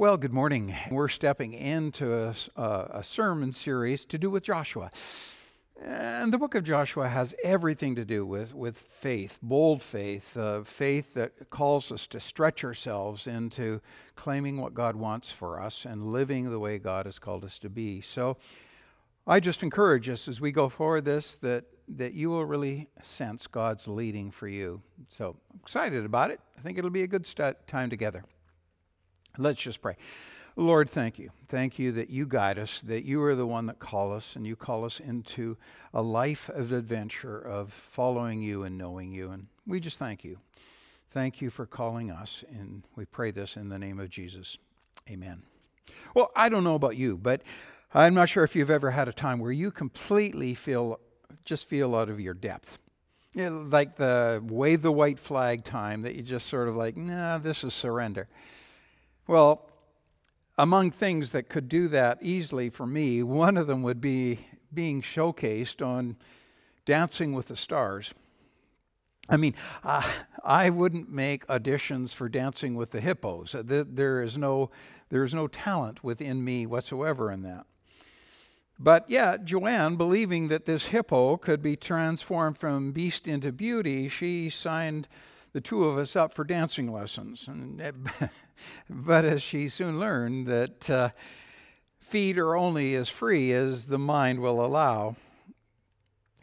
Well, good morning. We're stepping into a, a, a, sermon series to do with Joshua. And the book of Joshua has everything to do with, with faith, bold faith, uh, faith that calls us to stretch ourselves into claiming what God wants for us and living the way God has called us to be. So I just encourage us as we go forward this that, that you will really sense God's leading for you. So I'm excited about it. I think it'll be a good st- time together. Let's just pray. Lord, thank you. Thank you that you guide us, that you are the one that call us, and you call us into a life of adventure of following you and knowing you. And we just thank you. Thank you for calling us, and we pray this in the name of Jesus. Amen. Well, I don't know about you, but I'm not sure if you've ever had a time where you completely feel, just feel out of your depth. You know, like the wave the white flag time that you just sort of like, nah, this is surrender. Well, among things that could do that easily for me, one of them would be being showcased on Dancing with the Stars. I mean, uh, I wouldn't make auditions for Dancing with the Hippos. There is no, there is no talent within me whatsoever in that. But yet, Joanne, believing that this hippo could be transformed from beast into beauty, she signed the two of us up for dancing lessons. And, but as she soon learned, that uh, feet are only as free as the mind will allow.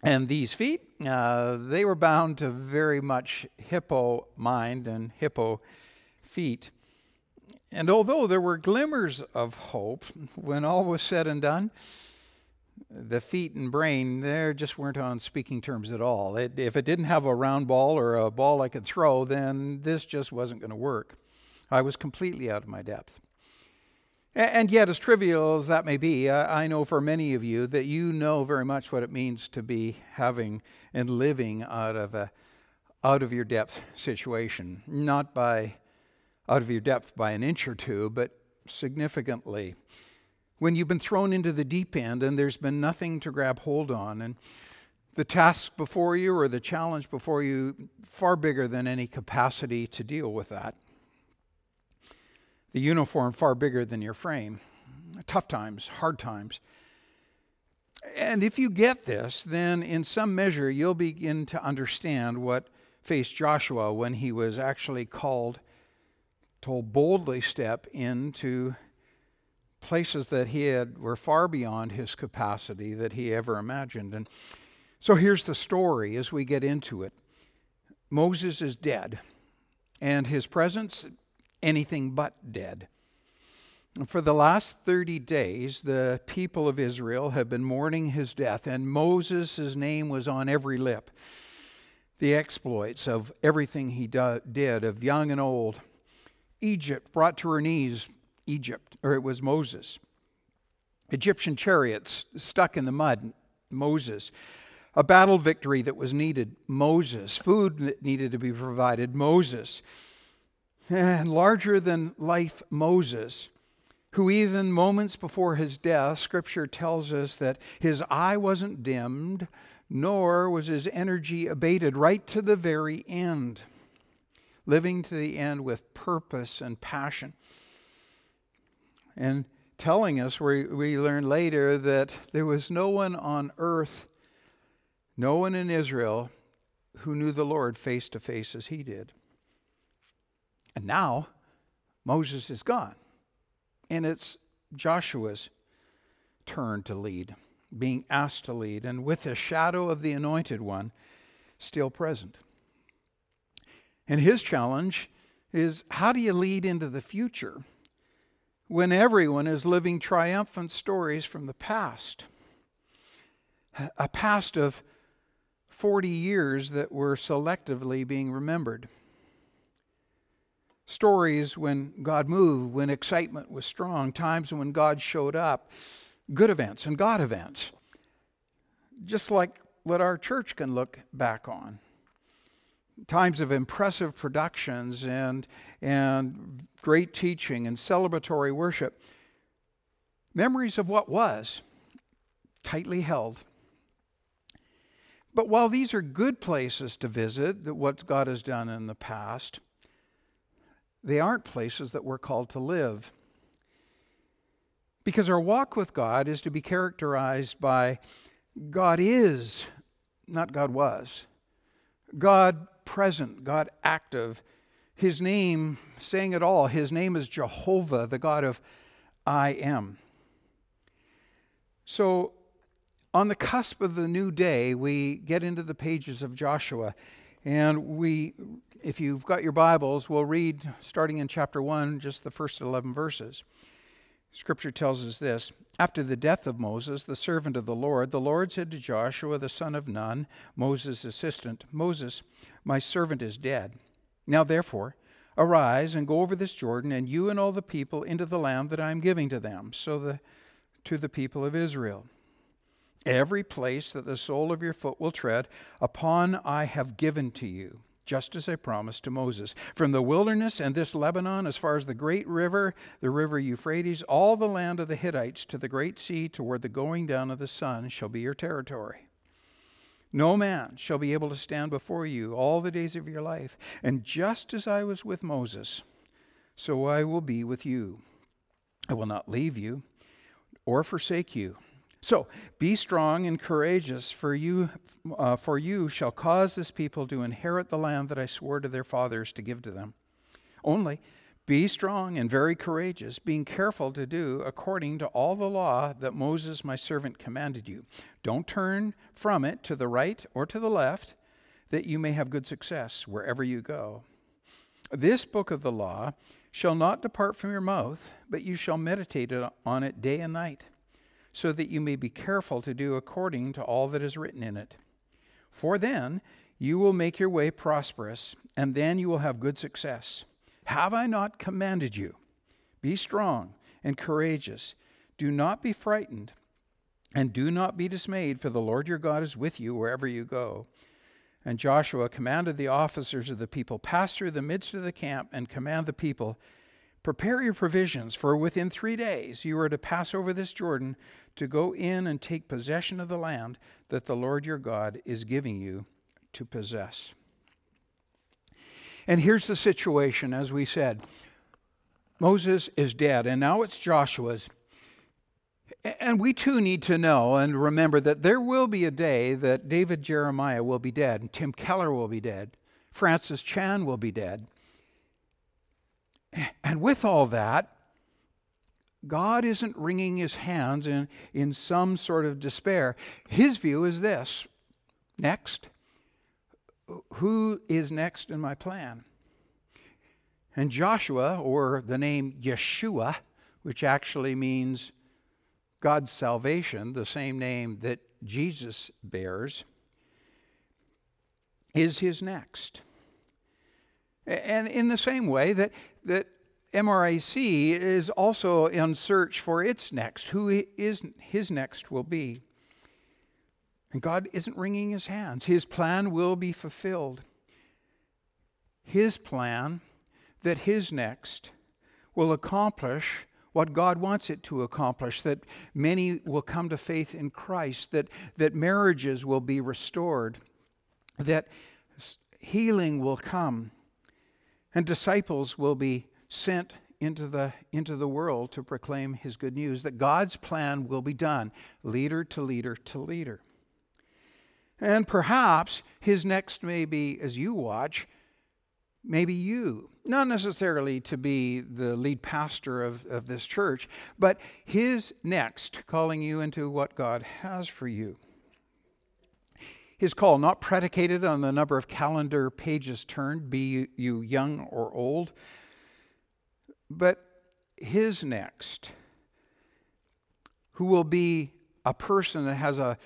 And these feet, uh, they were bound to very much hippo mind and hippo feet. And although there were glimmers of hope when all was said and done, the feet and brain there just weren't on speaking terms at all. It, if it didn't have a round ball or a ball I could throw, then this just wasn't going to work. I was completely out of my depth. And yet, as trivial as that may be, I know for many of you that you know very much what it means to be having and living out of a out of your depth situation, not by out of your depth by an inch or two, but significantly when you've been thrown into the deep end and there's been nothing to grab hold on and the task before you or the challenge before you far bigger than any capacity to deal with that. The uniform far bigger than your frame. Tough times hard times. And if you get this then in some measure you'll begin to understand what faced joshua when he was actually called to boldly step into places that he had were far beyond his capacity that he ever imagined. And so here's the story as we get into it. Moses is dead, and his presence anything but dead. For the last 30 days, the people of Israel have been mourning his death, and Moses' name was on every lip. The exploits of everything he do- did, of young and old. Egypt brought to her knees Egypt, or it was Moses. Egyptian chariots stuck in the mud, Moses. A battle victory that was needed, Moses. Food that needed to be provided, Moses. And larger than life, Moses, who even moments before his death, Scripture tells us that his eye wasn't dimmed, nor was his energy abated right to the very end, living to the end with purpose and passion and telling us, we, we learn later, that there was no one on earth, no one in Israel, who knew the Lord face to face as he did. And now, Moses is gone. And it's Joshua's turn to lead, being asked to lead, and with the shadow of the anointed one still present. And his challenge is how do you lead into the future? When everyone is living triumphant stories from the past. A past of 40 years that were selectively being remembered. Stories when God moved, when excitement was strong, times when God showed up, good events and God events. Just like what our church can look back on times of impressive productions and, and great teaching and celebratory worship. Memories of what was, tightly held. But while these are good places to visit, what God has done in the past, they aren't places that we're called to live. Because our walk with God is to be characterized by God is, not God was. God present, God active. His name, saying it all, his name is Jehovah, the God of I am. So, on the cusp of the new day, we get into the pages of Joshua. And we, if you've got your Bibles, we'll read starting in chapter 1, just the first 11 verses. Scripture tells us this After the death of Moses, the servant of the Lord, the Lord said to Joshua, the son of Nun, Moses' assistant, Moses, my servant is dead. Now therefore, arise and go over this Jordan, and you and all the people into the land that I am giving to them, so the, to the people of Israel. Every place that the sole of your foot will tread, upon I have given to you, just as I promised to Moses. From the wilderness and this Lebanon, as far as the great river, the river Euphrates, all the land of the Hittites to the great sea, toward the going down of the sun, shall be your territory. No man shall be able to stand before you all the days of your life. And just as I was with Moses, so I will be with you. I will not leave you or forsake you. So be strong and courageous, for you, uh, for you shall cause this people to inherit the land that I swore to their fathers to give to them. Only be strong and very courageous, being careful to do according to all the law that Moses my servant commanded you. Don't turn from it to the right or to the left, that you may have good success wherever you go. This book of the law shall not depart from your mouth, but you shall meditate on it day and night so that you may be careful to do according to all that is written in it. For then you will make your way prosperous, and then you will have good success. Have I not commanded you? Be strong and courageous. Do not be frightened, and do not be dismayed, for the Lord your God is with you wherever you go. And Joshua commanded the officers of the people, Pass through the midst of the camp and command the people, Prepare your provisions, for within three days you are to pass over this Jordan to go in and take possession of the land that the Lord your God is giving you to possess. And here's the situation, as we said Moses is dead, and now it's Joshua's. And we too need to know and remember that there will be a day that David Jeremiah will be dead, and Tim Keller will be dead, Francis Chan will be dead. And with all that, God isn't wringing his hands in, in some sort of despair. His view is this next. Who is next in my plan? And Joshua, or the name Yeshua, which actually means God's salvation, the same name that Jesus bears, is his next. And in the same way that, that MRAC is also in search for its next, who is his next will be. And God isn't wringing his hands. His plan will be fulfilled. His plan that his next will accomplish what God wants it to accomplish, that many will come to faith in Christ, that, that marriages will be restored, that healing will come, and disciples will be sent into the, into the world to proclaim his good news, that God's plan will be done, leader to leader to leader. And perhaps his next may be, as you watch, maybe you, not necessarily to be the lead pastor of, of this church, but his next calling you into what God has for you. His call, not predicated on the number of calendar pages turned, be you young or old, but his next, who will be a person that has a,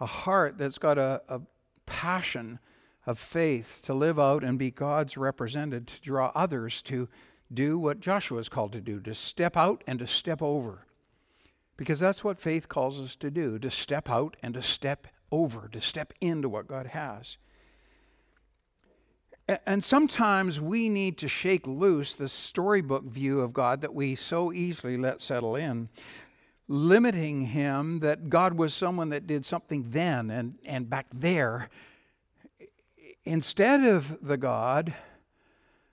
a heart that's got a, a passion of faith to live out and be God's represented, to draw others to do what Joshua is called to do, to step out and to step over. Because that's what faith calls us to do, to step out and to step over, to step into what God has. And sometimes we need to shake loose the storybook view of God that we so easily let settle in, limiting Him that God was someone that did something then and, and back there, instead of the God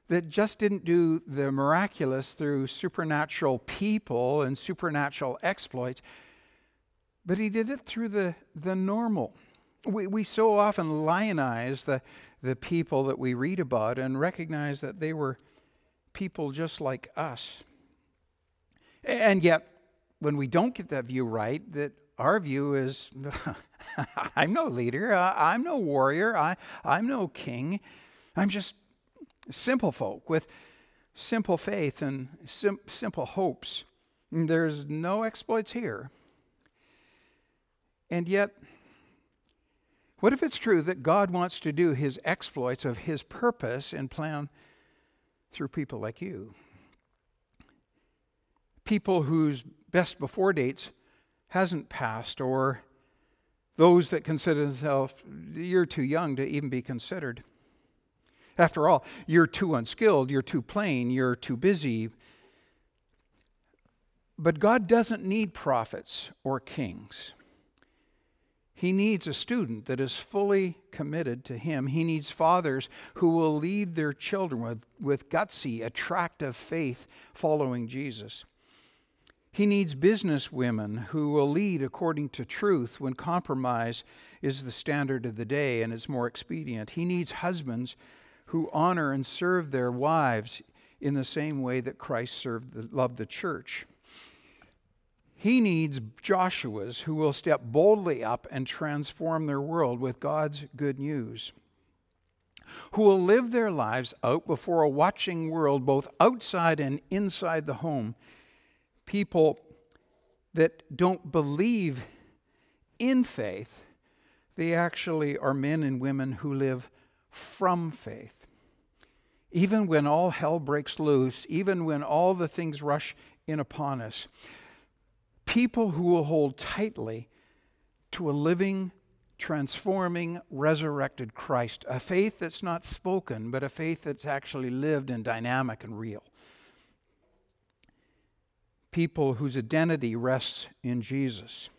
that just didn't do the miraculous through supernatural people and supernatural exploits, but he did it through the, the normal. We, we so often lionize the, the people that we read about and recognize that they were people just like us. And yet, when we don't get that view right, that our view is I'm no leader, I'm no warrior, I, I'm no king, I'm just simple folk with simple faith and sim- simple hopes. There's no exploits here. And yet, what if it's true that God wants to do his exploits of his purpose and plan through people like you? People whose best before dates hasn't passed, or those that consider themselves, you're too young to even be considered. After all, you're too unskilled, you're too plain, you're too busy. But God doesn't need prophets or kings. He needs a student that is fully committed to Him. He needs fathers who will lead their children with, with gutsy, attractive faith following Jesus. He needs business women who will lead according to truth when compromise is the standard of the day and is more expedient. He needs husbands who honor and serve their wives in the same way that Christ served the, loved the church. He needs Joshuas who will step boldly up and transform their world with God's good news, who will live their lives out before a watching world, both outside and inside the home. People that don't believe in faith, they actually are men and women who live from faith. Even when all hell breaks loose, even when all the things rush in upon us, people who will hold tightly to a living, transforming, resurrected Christ, a faith that's not spoken, but a faith that's actually lived and dynamic and real. People whose identity rests in Jesus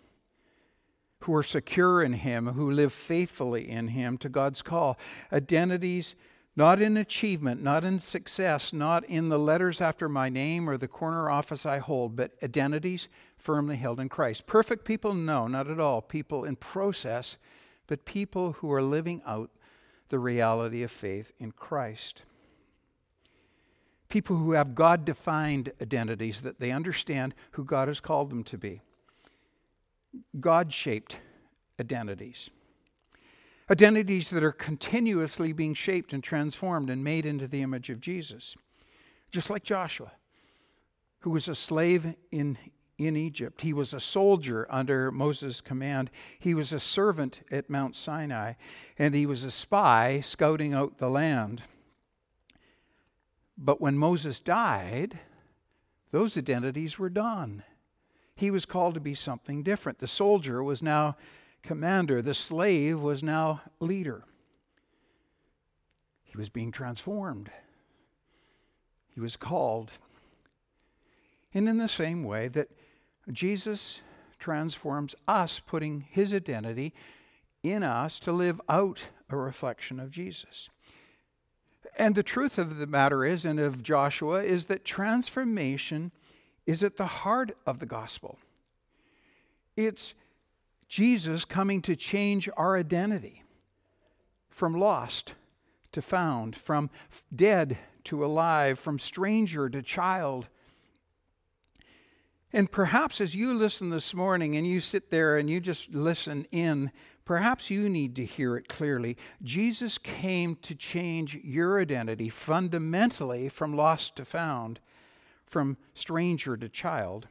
who are secure in Him, who live faithfully in Him to God's call. Identities not in achievement, not in success, not in the letters after my name or the corner office I hold, but identities firmly held in Christ. Perfect people? No, not at all. People in process, but people who are living out the reality of faith in Christ. People who have God defined identities that they understand who God has called them to be. God shaped identities. Identities that are continuously being shaped and transformed and made into the image of Jesus. Just like Joshua, who was a slave in, in Egypt. He was a soldier under Moses' command. He was a servant at Mount Sinai. And he was a spy scouting out the land. But when Moses died, those identities were done he was called to be something different. The soldier was now commander, the slave was now leader. He was being transformed. He was called. And in the same way that Jesus transforms us, putting his identity in us to live out a reflection of Jesus. And the truth of the matter is, and of Joshua, is that transformation is at the heart of the gospel. It's Jesus coming to change our identity from lost to found, from dead to alive, from stranger to child. And perhaps as you listen this morning and you sit there and you just listen in, perhaps you need to hear it clearly. Jesus came to change your identity fundamentally from lost to found from stranger to child.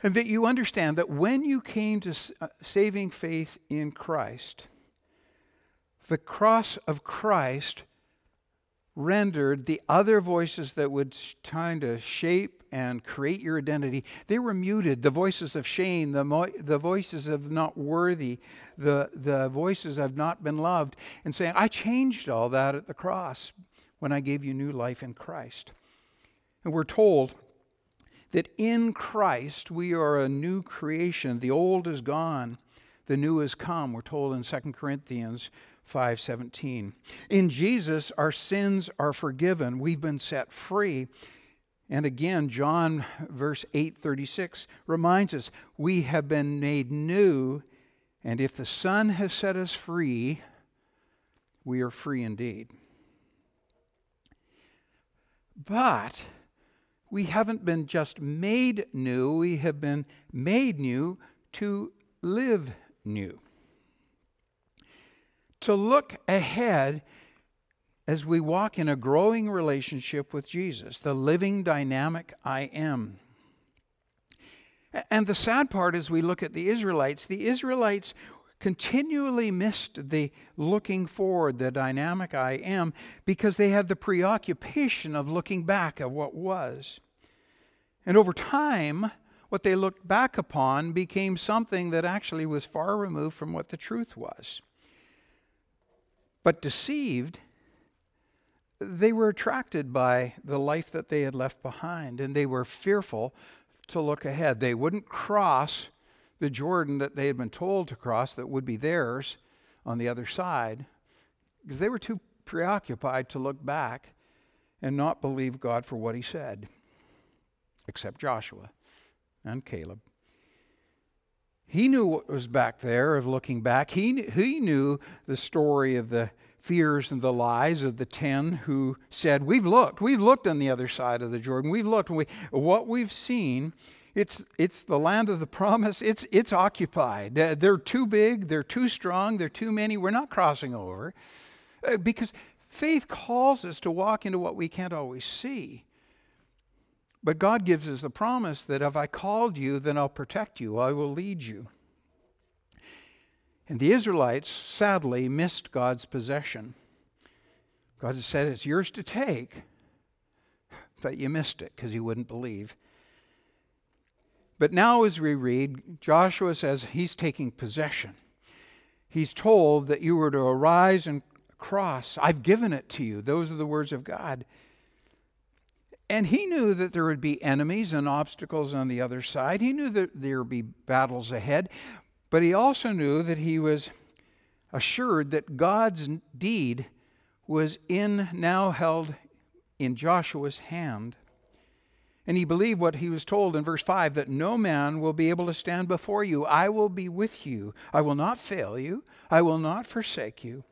And that you understand that when you came to uh, saving faith in Christ, the cross of Christ rendered the other voices that would try to shape and create your identity, they were muted. The voices of shame, the, mo- the voices of not worthy, the, the voices of not been loved, and saying, I changed all that at the cross when I gave you new life in Christ. And we're told that in Christ we are a new creation. The old is gone, the new has come. We're told in 2 Corinthians 5:17. In Jesus our sins are forgiven. We've been set free. And again John verse 8:36 reminds us we have been made new and if the Son has set us free we are free indeed. But we haven't been just made new, we have been made new to live new. To look ahead as we walk in a growing relationship with Jesus, the living, dynamic I am. And the sad part is, we look at the Israelites, the Israelites continually missed the looking forward, the dynamic I am, because they had the preoccupation of looking back at what was. And over time, what they looked back upon became something that actually was far removed from what the truth was. But deceived, they were attracted by the life that they had left behind, and they were fearful to look ahead. They wouldn't cross the Jordan that they had been told to cross, that would be theirs on the other side, because they were too preoccupied to look back and not believe God for what He said except Joshua and Caleb. He knew what was back there of looking back. He, he knew the story of the fears and the lies of the ten who said, We've looked, we've looked on the other side of the Jordan, we've looked, we, what we've seen. It's, it's the land of the promise. It's, it's occupied. They're too big. They're too strong. They're too many. We're not crossing over. Uh, because faith calls us to walk into what we can't always see. But God gives us the promise that if I called you, then I'll protect you, I will lead you. And the Israelites sadly missed God's possession. God said, It's yours to take, but you missed it because you wouldn't believe. But now, as we read, Joshua says he's taking possession. He's told that you were to arise and cross. I've given it to you. Those are the words of God. And he knew that there would be enemies and obstacles on the other side. He knew that there would be battles ahead. But he also knew that he was assured that God's deed was in now held in Joshua's hand. And he believed what he was told in verse 5 that no man will be able to stand before you. I will be with you. I will not fail you. I will not forsake you.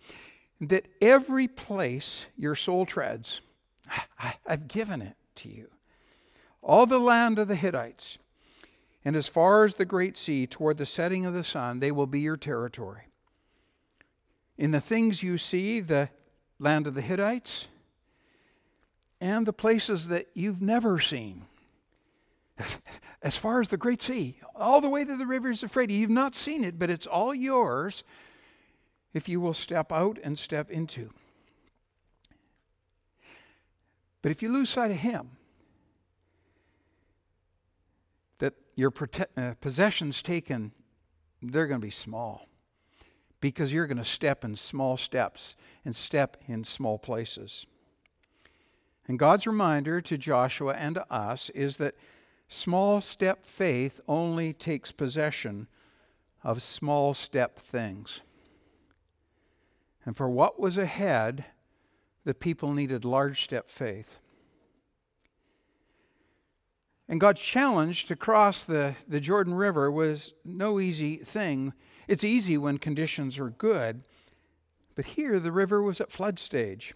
That every place your sole treads, I, have given it to you. All the land of the Hittites, and as far as the great sea toward the setting of the sun, they will be your territory. In the things you see, the land of the Hittites, and the places that you've never seen. As far as the great sea, all the way to the rivers of Euphrates, you've not seen it, but it's all yours if you will step out and step into. But if you lose sight of Him, that your prote- uh, possessions taken, they're going to be small because you're going to step in small steps and step in small places. And God's reminder to Joshua and to us is that small step faith only takes possession of small step things. And for what was ahead, the people needed large step faith. And God's challenge to cross the, the Jordan River was no easy thing. It's easy when conditions are good, but here the river was at flood stage,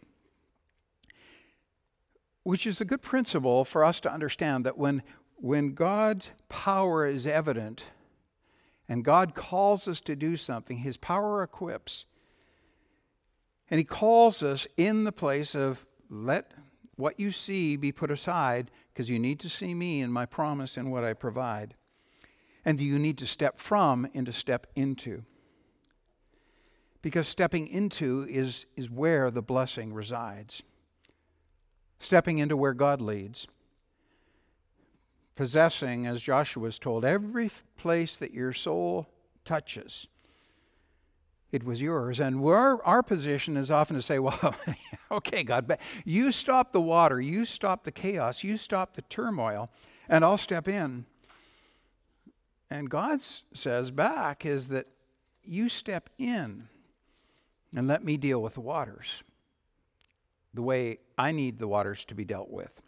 which is a good principle for us to understand that when, when God's power is evident and God calls us to do something, His power equips. And he calls us in the place of let what you see be put aside because you need to see me and my promise and what I provide. And you need to step from and to step into. Because stepping into is, is where the blessing resides. Stepping into where God leads. Possessing, as Joshua was told, every place that your sole touches it was yours. And our, our position is often to say, well, okay, God, but you stop the water, you stop the chaos, you stop the turmoil, and I'll step in. And God says back is that you step in and let me deal with the waters the way I need the waters to be dealt with.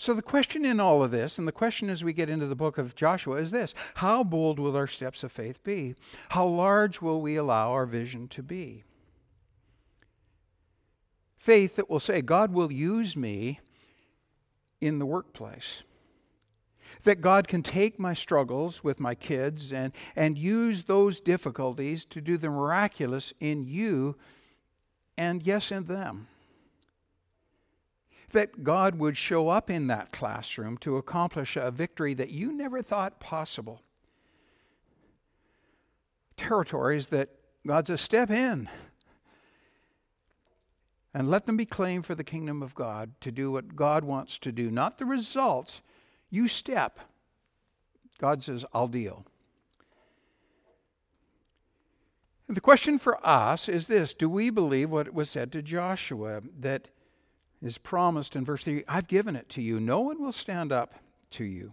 So, the question in all of this, and the question as we get into the book of Joshua, is this How bold will our steps of faith be? How large will we allow our vision to be? Faith that will say, God will use me in the workplace. That God can take my struggles with my kids and, and use those difficulties to do the miraculous in you and, yes, in them. That God would show up in that classroom to accomplish a victory that you never thought possible. Territories that God says, step in and let them be claimed for the kingdom of God to do what God wants to do, not the results. You step. God says, I'll deal. And the question for us is this Do we believe what was said to Joshua that is promised in verse 3 I've given it to you, no one will stand up to you?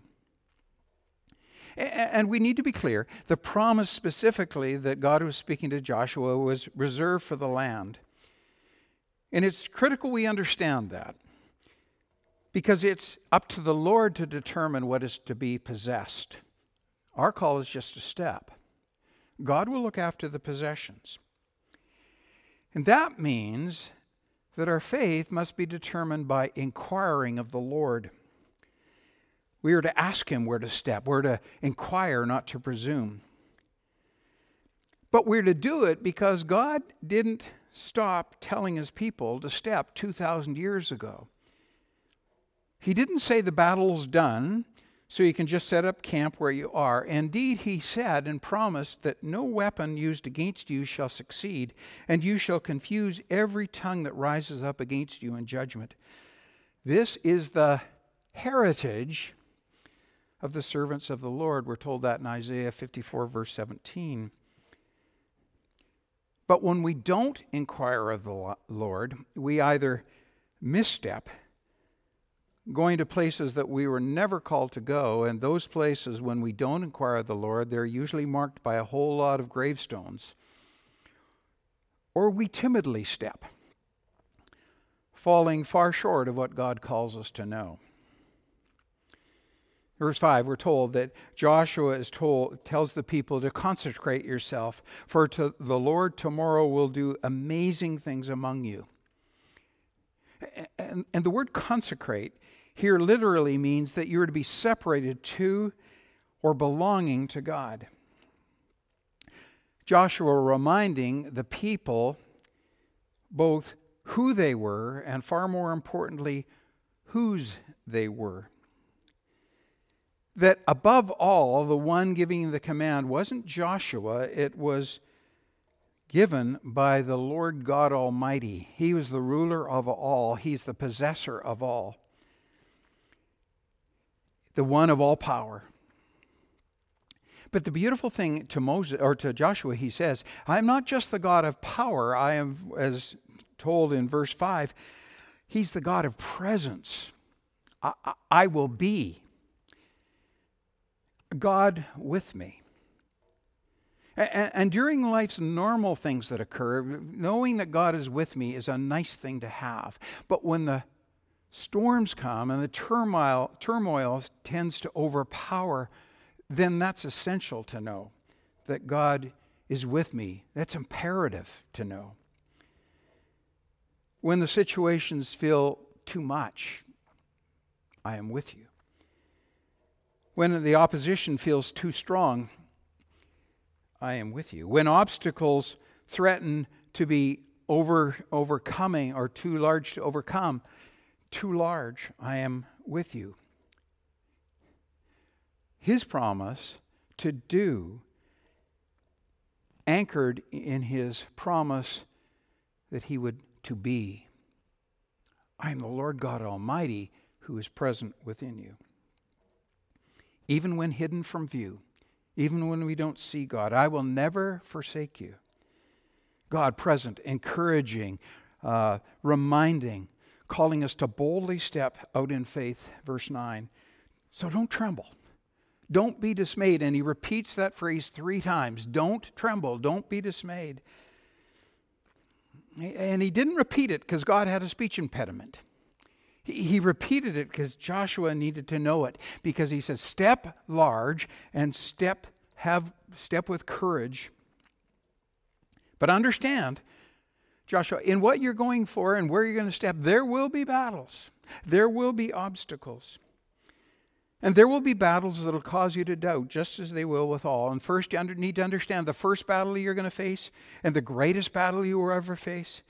And we need to be clear the promise specifically that God was speaking to Joshua was reserved for the land. And it's critical we understand that because it's up to the Lord to determine what is to be possessed. Our call is just a step. God will look after the possessions. And that means that our faith must be determined by inquiring of the Lord. We are to ask Him where to step, we're to inquire, not to presume. But we're to do it because God didn't stop telling his people to step 2,000 years ago. He didn't say the battle's done, so you can just set up camp where you are. Indeed, he said and promised that no weapon used against you shall succeed, and you shall confuse every tongue that rises up against you in judgment. This is the heritage of the servants of the Lord. We're told that in Isaiah 54, verse 17. But when we don't inquire of the Lord, we either misstep, going to places that we were never called to go, and those places, when we don't inquire of the Lord, they're usually marked by a whole lot of gravestones. Or we timidly step, falling far short of what God calls us to know. Verse 5, we're told that Joshua is told, tells the people to consecrate yourself, for to the Lord tomorrow will do amazing things among you. And, and the word consecrate here literally means that you are to be separated to or belonging to God. Joshua reminding the people both who they were and, far more importantly, whose they were that above all, the one giving the command wasn't Joshua, it was given by the Lord God Almighty. He was the ruler of all, He's the possessor of all, the one of all power. But the beautiful thing to Moses or to Joshua, he says, I am not just the God of power, I am, as told in verse 5, He's the God of presence. I, I, I will be. God with me. And, and, during life's normal things that occur, knowing that God is with me is a nice thing to have. But when the storms come and the turmoil, turmoil tends to overpower, then that's essential to know that God is with me. That's imperative to know. When the situations feel too much, I am with you. When the opposition feels too strong, I am with you. When obstacles threaten to be over, overcoming or too large to overcome, too large, I am with you. His promise to do, anchored in his promise that he would to be. I am the Lord God Almighty who is present within you even when hidden from view, even when we don't see God. I will never forsake you. God present, encouraging, uh, reminding, calling us to boldly step out in faith, verse 9. So don't tremble. Don't be dismayed. And he repeats that phrase three times Don't tremble. Don't be dismayed. And he didn't repeat it because God had a speech impediment. He repeated it because Joshua needed to know it because he says, Step large and step, have, step with courage. But understand, Joshua, in what you're going for and where you're going to step, there will be battles, there will be obstacles. And there will be battles that will cause you to doubt, just as they will with all. And first, you need to understand the first battle you're going to face and the greatest battle you will ever face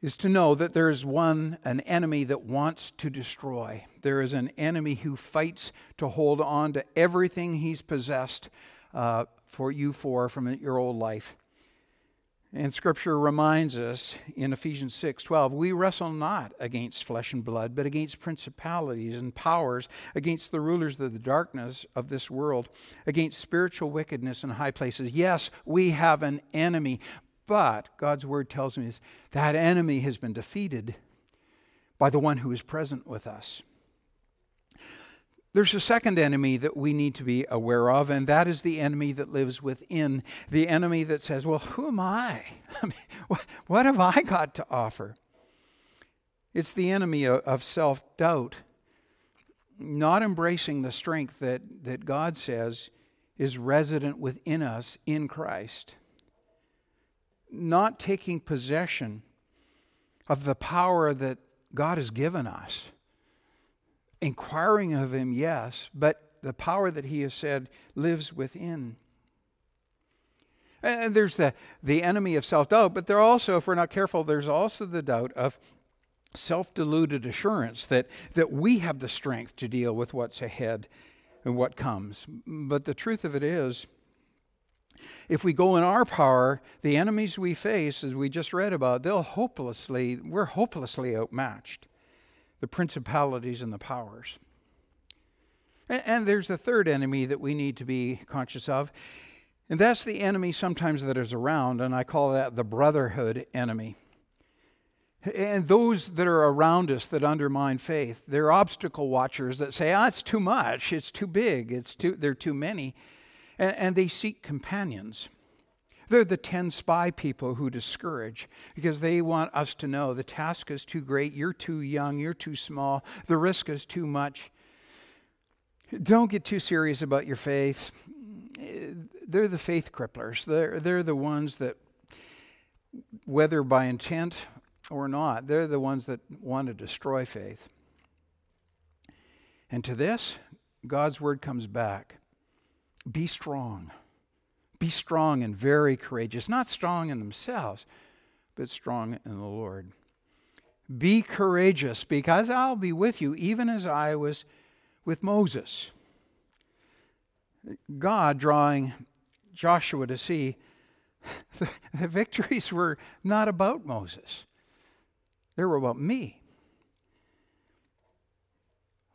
is to know that there is one, an enemy that wants to destroy. There is an enemy who fights to hold on to everything he's possessed uh, for you for from your old life. And scripture reminds us in Ephesians 6 12, we wrestle not against flesh and blood, but against principalities and powers, against the rulers of the darkness of this world, against spiritual wickedness in high places. Yes, we have an enemy, but God's word tells me that enemy has been defeated by the one who is present with us. There's a second enemy that we need to be aware of, and that is the enemy that lives within. The enemy that says, Well, who am I? What have I got to offer? It's the enemy of, of self doubt, not embracing the strength that, that God says is resident within us in Christ, not taking possession of the power that God has given us inquiring of him, yes, but the power that he has said lives within. And there's the, the enemy of self doubt, but there also, if we're not careful, there's also the doubt of self deluded assurance that, that we have the strength to deal with what's ahead and what comes. But the truth of it is, if we go in our power, the enemies we face, as we just read about, they'll hopelessly, we're hopelessly outmatched the principalities and the powers. And, and there's a third enemy that we need to be conscious of, and that's the enemy sometimes that is around, and I call that the brotherhood enemy. And those that are around us that undermine faith, they're obstacle watchers that say, ah, it's too much, it's too big, it's too, they're too many. And, and they seek companions. They're the 10 spy people who discourage because they want us to know the task is too great, you're too young, you're too small, the risk is too much. Don't get too serious about your faith. They're the faith cripplers. They're, they're the ones that, whether by intent or not, they're the ones that want to destroy faith. And to this, God's word comes back be strong. Be strong and very courageous, not strong in themselves, but strong in the Lord. Be courageous because I'll be with you, even as I was with Moses. God drawing Joshua to see the, the victories were not about Moses, they were about me.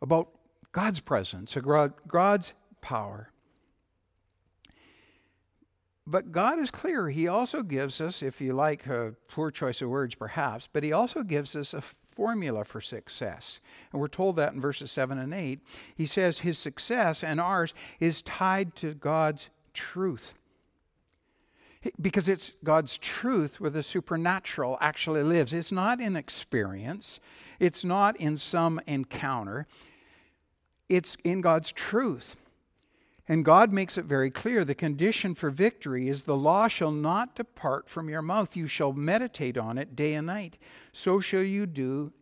About God's presence, God's power. But God is clear. He also gives us, if you like a poor choice of words perhaps, but He also gives us a formula for success. And we're told that in verses 7 and 8. He says His success and ours is tied to God's truth. Because it's God's truth where the supernatural actually lives. It's not in experience, it's not in some encounter, it's in God's truth. And God makes it very clear the condition for victory is the law shall not depart from your mouth. You shall meditate on it day and night. So shall you do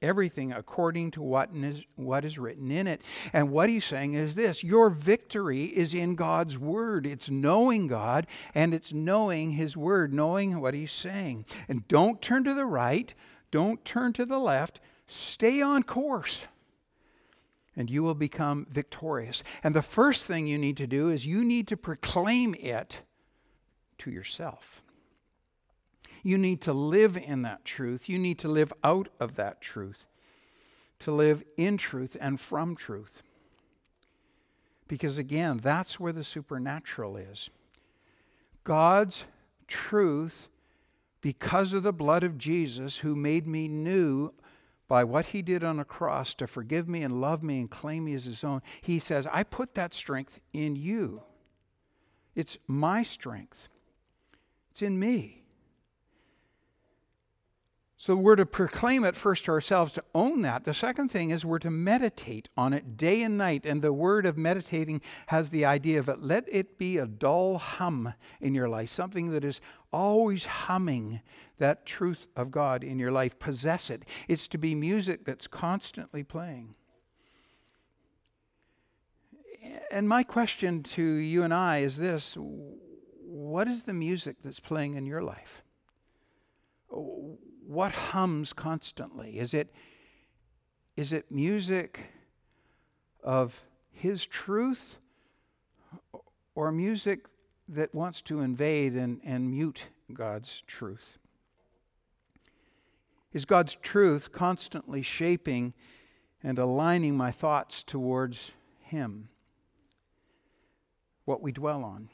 everything according to what is, what is written in it. And what he's saying is this your victory is in God's word. It's knowing God and it's knowing his word, knowing what he's saying. And don't turn to the right, don't turn to the left, stay on course and you will become victorious. And the first thing you need to do is you need to proclaim it to yourself. You need to live in that truth. You need to live out of that truth, to live in truth and from truth. Because again, that's where the supernatural is. God's truth, because of the blood of Jesus who made me new by what he did on a cross to forgive me and love me and claim me as his own, he says, I put that strength in you. It's my strength, it's in me. So we're to proclaim it first to ourselves, to own that. The second thing is we're to meditate on it day and night. And the word of meditating has the idea of it. Let it be a dull hum in your life, something that is always humming that truth of God in your life. Possess it. It's to be music that's constantly playing. And my question to you and I is this What is the music that's playing in your life? what hums constantly? Is it, is it music of His truth or music that wants to invade and, and mute God's truth? Is God's truth constantly shaping and aligning my thoughts towards Him? What we dwell on.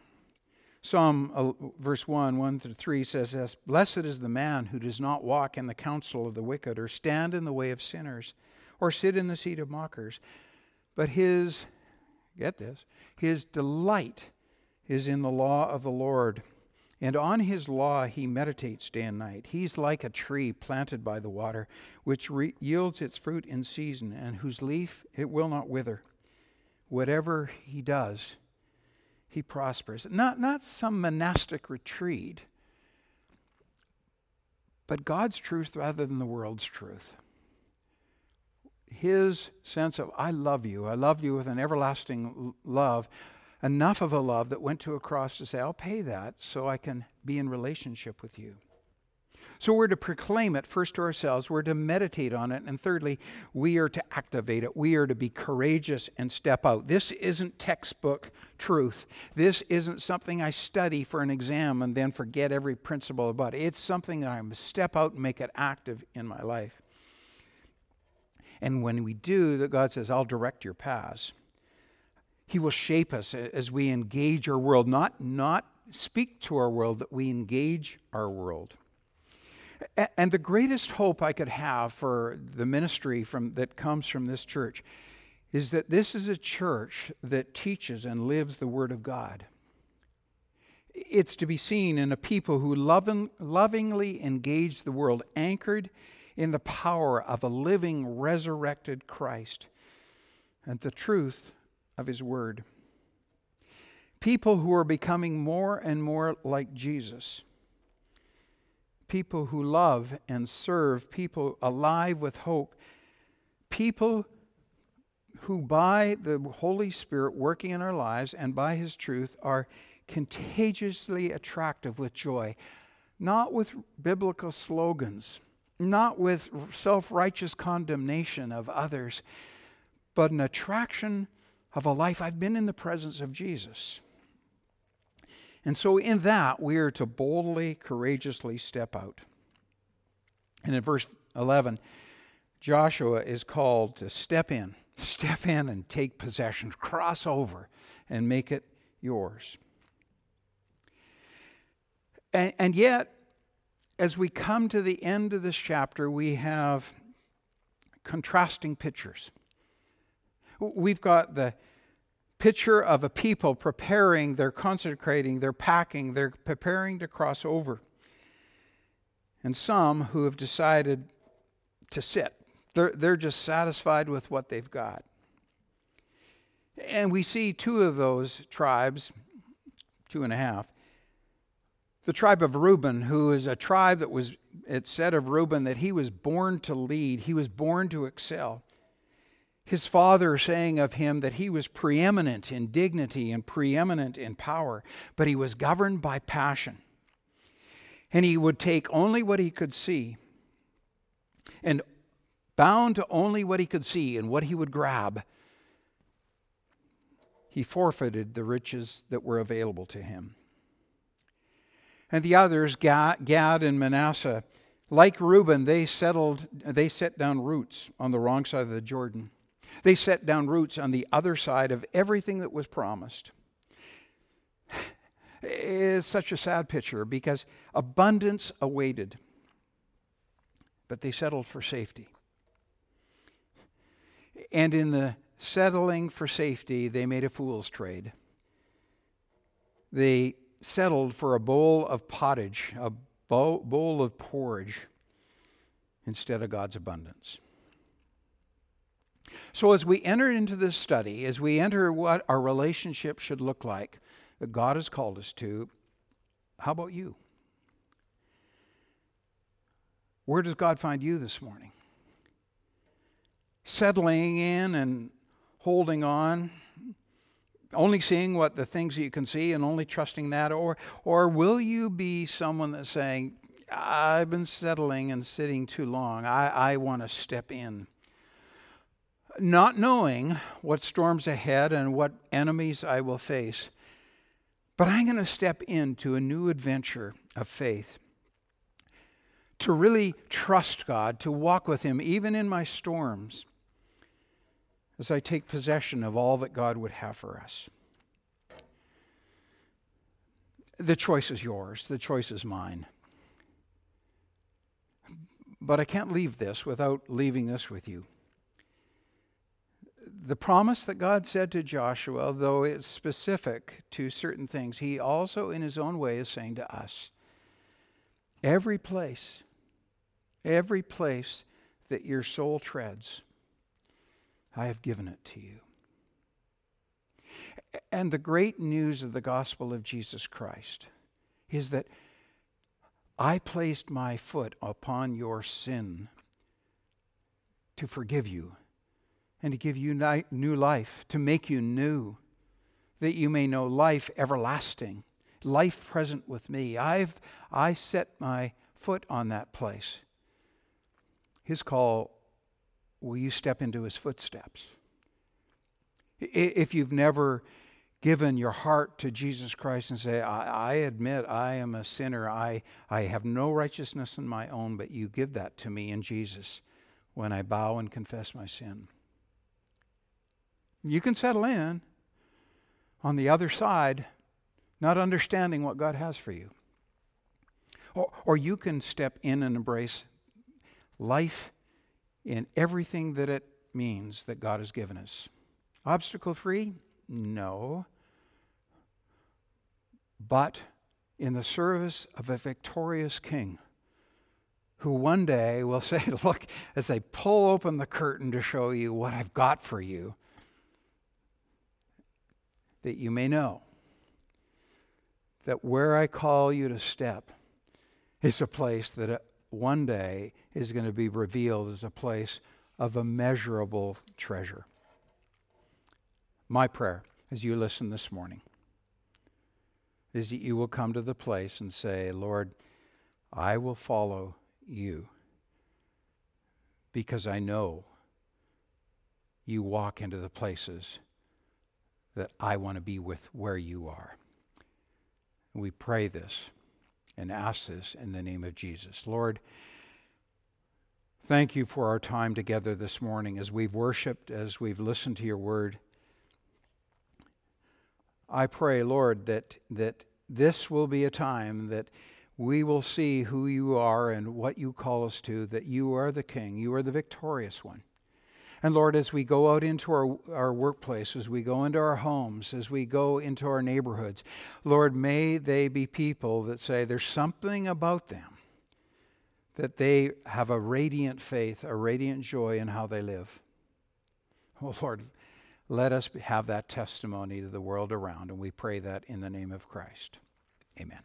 Psalm uh, verse 1, 1 through 3 says this Blessed is the man who does not walk in the counsel of the wicked, or stand in the way of sinners, or sit in the seat of mockers. But his, get this, his delight is in the law of the Lord. And on his law he meditates day and night. He's like a tree planted by the water, which re- yields its fruit in season, and whose leaf it will not wither. Whatever he does, he prospers. Not, not some monastic retreat, but God's truth rather than the world's truth. His sense of, I love you, I love you with an everlasting love, enough of a love that went to a cross to say, I'll pay that so I can be in relationship with you. So we're to proclaim it first to ourselves, we're to meditate on it, and thirdly, we are to activate it. We are to be courageous and step out. This isn't textbook truth. This isn't something I study for an exam and then forget every principle about it. It's something that I must step out and make it active in my life. And when we do, that God says, I'll direct your paths. He will shape us as we engage our world, not, not speak to our world, that we engage our world. And the greatest hope I could have for the ministry from, that comes from this church is that this is a church that teaches and lives the Word of God. It's to be seen in a people who loving, lovingly engage the world, anchored in the power of a living, resurrected Christ and the truth of His Word. People who are becoming more and more like Jesus. People who love and serve, people alive with hope, people who, by the Holy Spirit working in our lives and by His truth, are contagiously attractive with joy, not with biblical slogans, not with self righteous condemnation of others, but an attraction of a life. I've been in the presence of Jesus. And so, in that, we are to boldly, courageously step out. And in verse 11, Joshua is called to step in, step in and take possession, cross over and make it yours. And, and yet, as we come to the end of this chapter, we have contrasting pictures. We've got the picture of a people preparing, they're consecrating, they're packing, they're preparing to cross over. And some who have decided to sit. They're, they're just satisfied with what they've got. And we see two of those tribes, two and a half. The tribe of Reuben, who is a tribe that was, it said of Reuben that he was born to lead, he was born to excel his father saying of him that he was preeminent in dignity and preeminent in power, but he was governed by passion. And he would take only what he could see and bound to only what he could see and what he would grab, he forfeited the riches that were available to him. And the others, Gad and Manasseh, like Reuben, they settled, they set down roots on the wrong side of the Jordan. They set down roots on the other side of everything that was promised. It is such a sad picture because abundance awaited, but they settled for safety. And in the settling for safety, they made a fool's trade. They settled for a bowl of pottage, a bowl of porridge, instead of God's abundance. So, as we enter into this study, as we enter what our relationship should look like that God has called us to, how about you? Where does God find you this morning? Settling in and holding on, only seeing what the things that you can see and only trusting that? Or, or will you be someone that's saying, I've been settling and sitting too long. I, I want to step in. Not knowing what storms ahead and what enemies I will face, but I'm going to step into a new adventure of faith. To really trust God, to walk with Him, even in my storms, as I take possession of all that God would have for us. The choice is yours, the choice is mine. But I can't leave this without leaving this with you. The promise that God said to Joshua, though it's specific to certain things, he also, in his own way, is saying to us every place, every place that your sole treads, I have given it to you. And the great news of the gospel of Jesus Christ is that I placed my foot upon your sin to forgive you and to give you new life, to make you new, that you may know life everlasting, life present with me. I've I set my foot on that place. His call, will you step into his footsteps? If you've never given your heart to Jesus Christ and say, I, I, admit I am a sinner, I, I have no righteousness in my own, but you give that to me in Jesus when I bow and confess my sin. You can settle in on the other side, not understanding what God has for you. Or, or you can step in and embrace life in everything that it means that God has given us. Obstacle free? No. But in the service of a victorious king who one day will say, Look, as they pull open the curtain to show you what I've got for you, that you may know that where I call you to step is a place that uh, one day is going to be revealed as a place of immeasurable treasure. My prayer as you listen this morning is that you will come to the place and say, Lord, I will follow you because I know you walk into the places that I want to be with where you are. we pray this and ask this in the name of Jesus. Lord, thank you for our time together this morning as we've worshiped, as we've listened to your word. I pray, Lord, that, that this will be a time that we will see who you are and what you call us to, that you are the King, you are the victorious one. And Lord, as we go out into our, our workplace, as we go into our homes, as we go into our neighborhoods, Lord, may they be people that say there's something about them, that they have a radiant faith, a radiant joy in how they live. Oh, Lord, let us have that testimony to the world around, and we pray that in the name of Christ. Amen.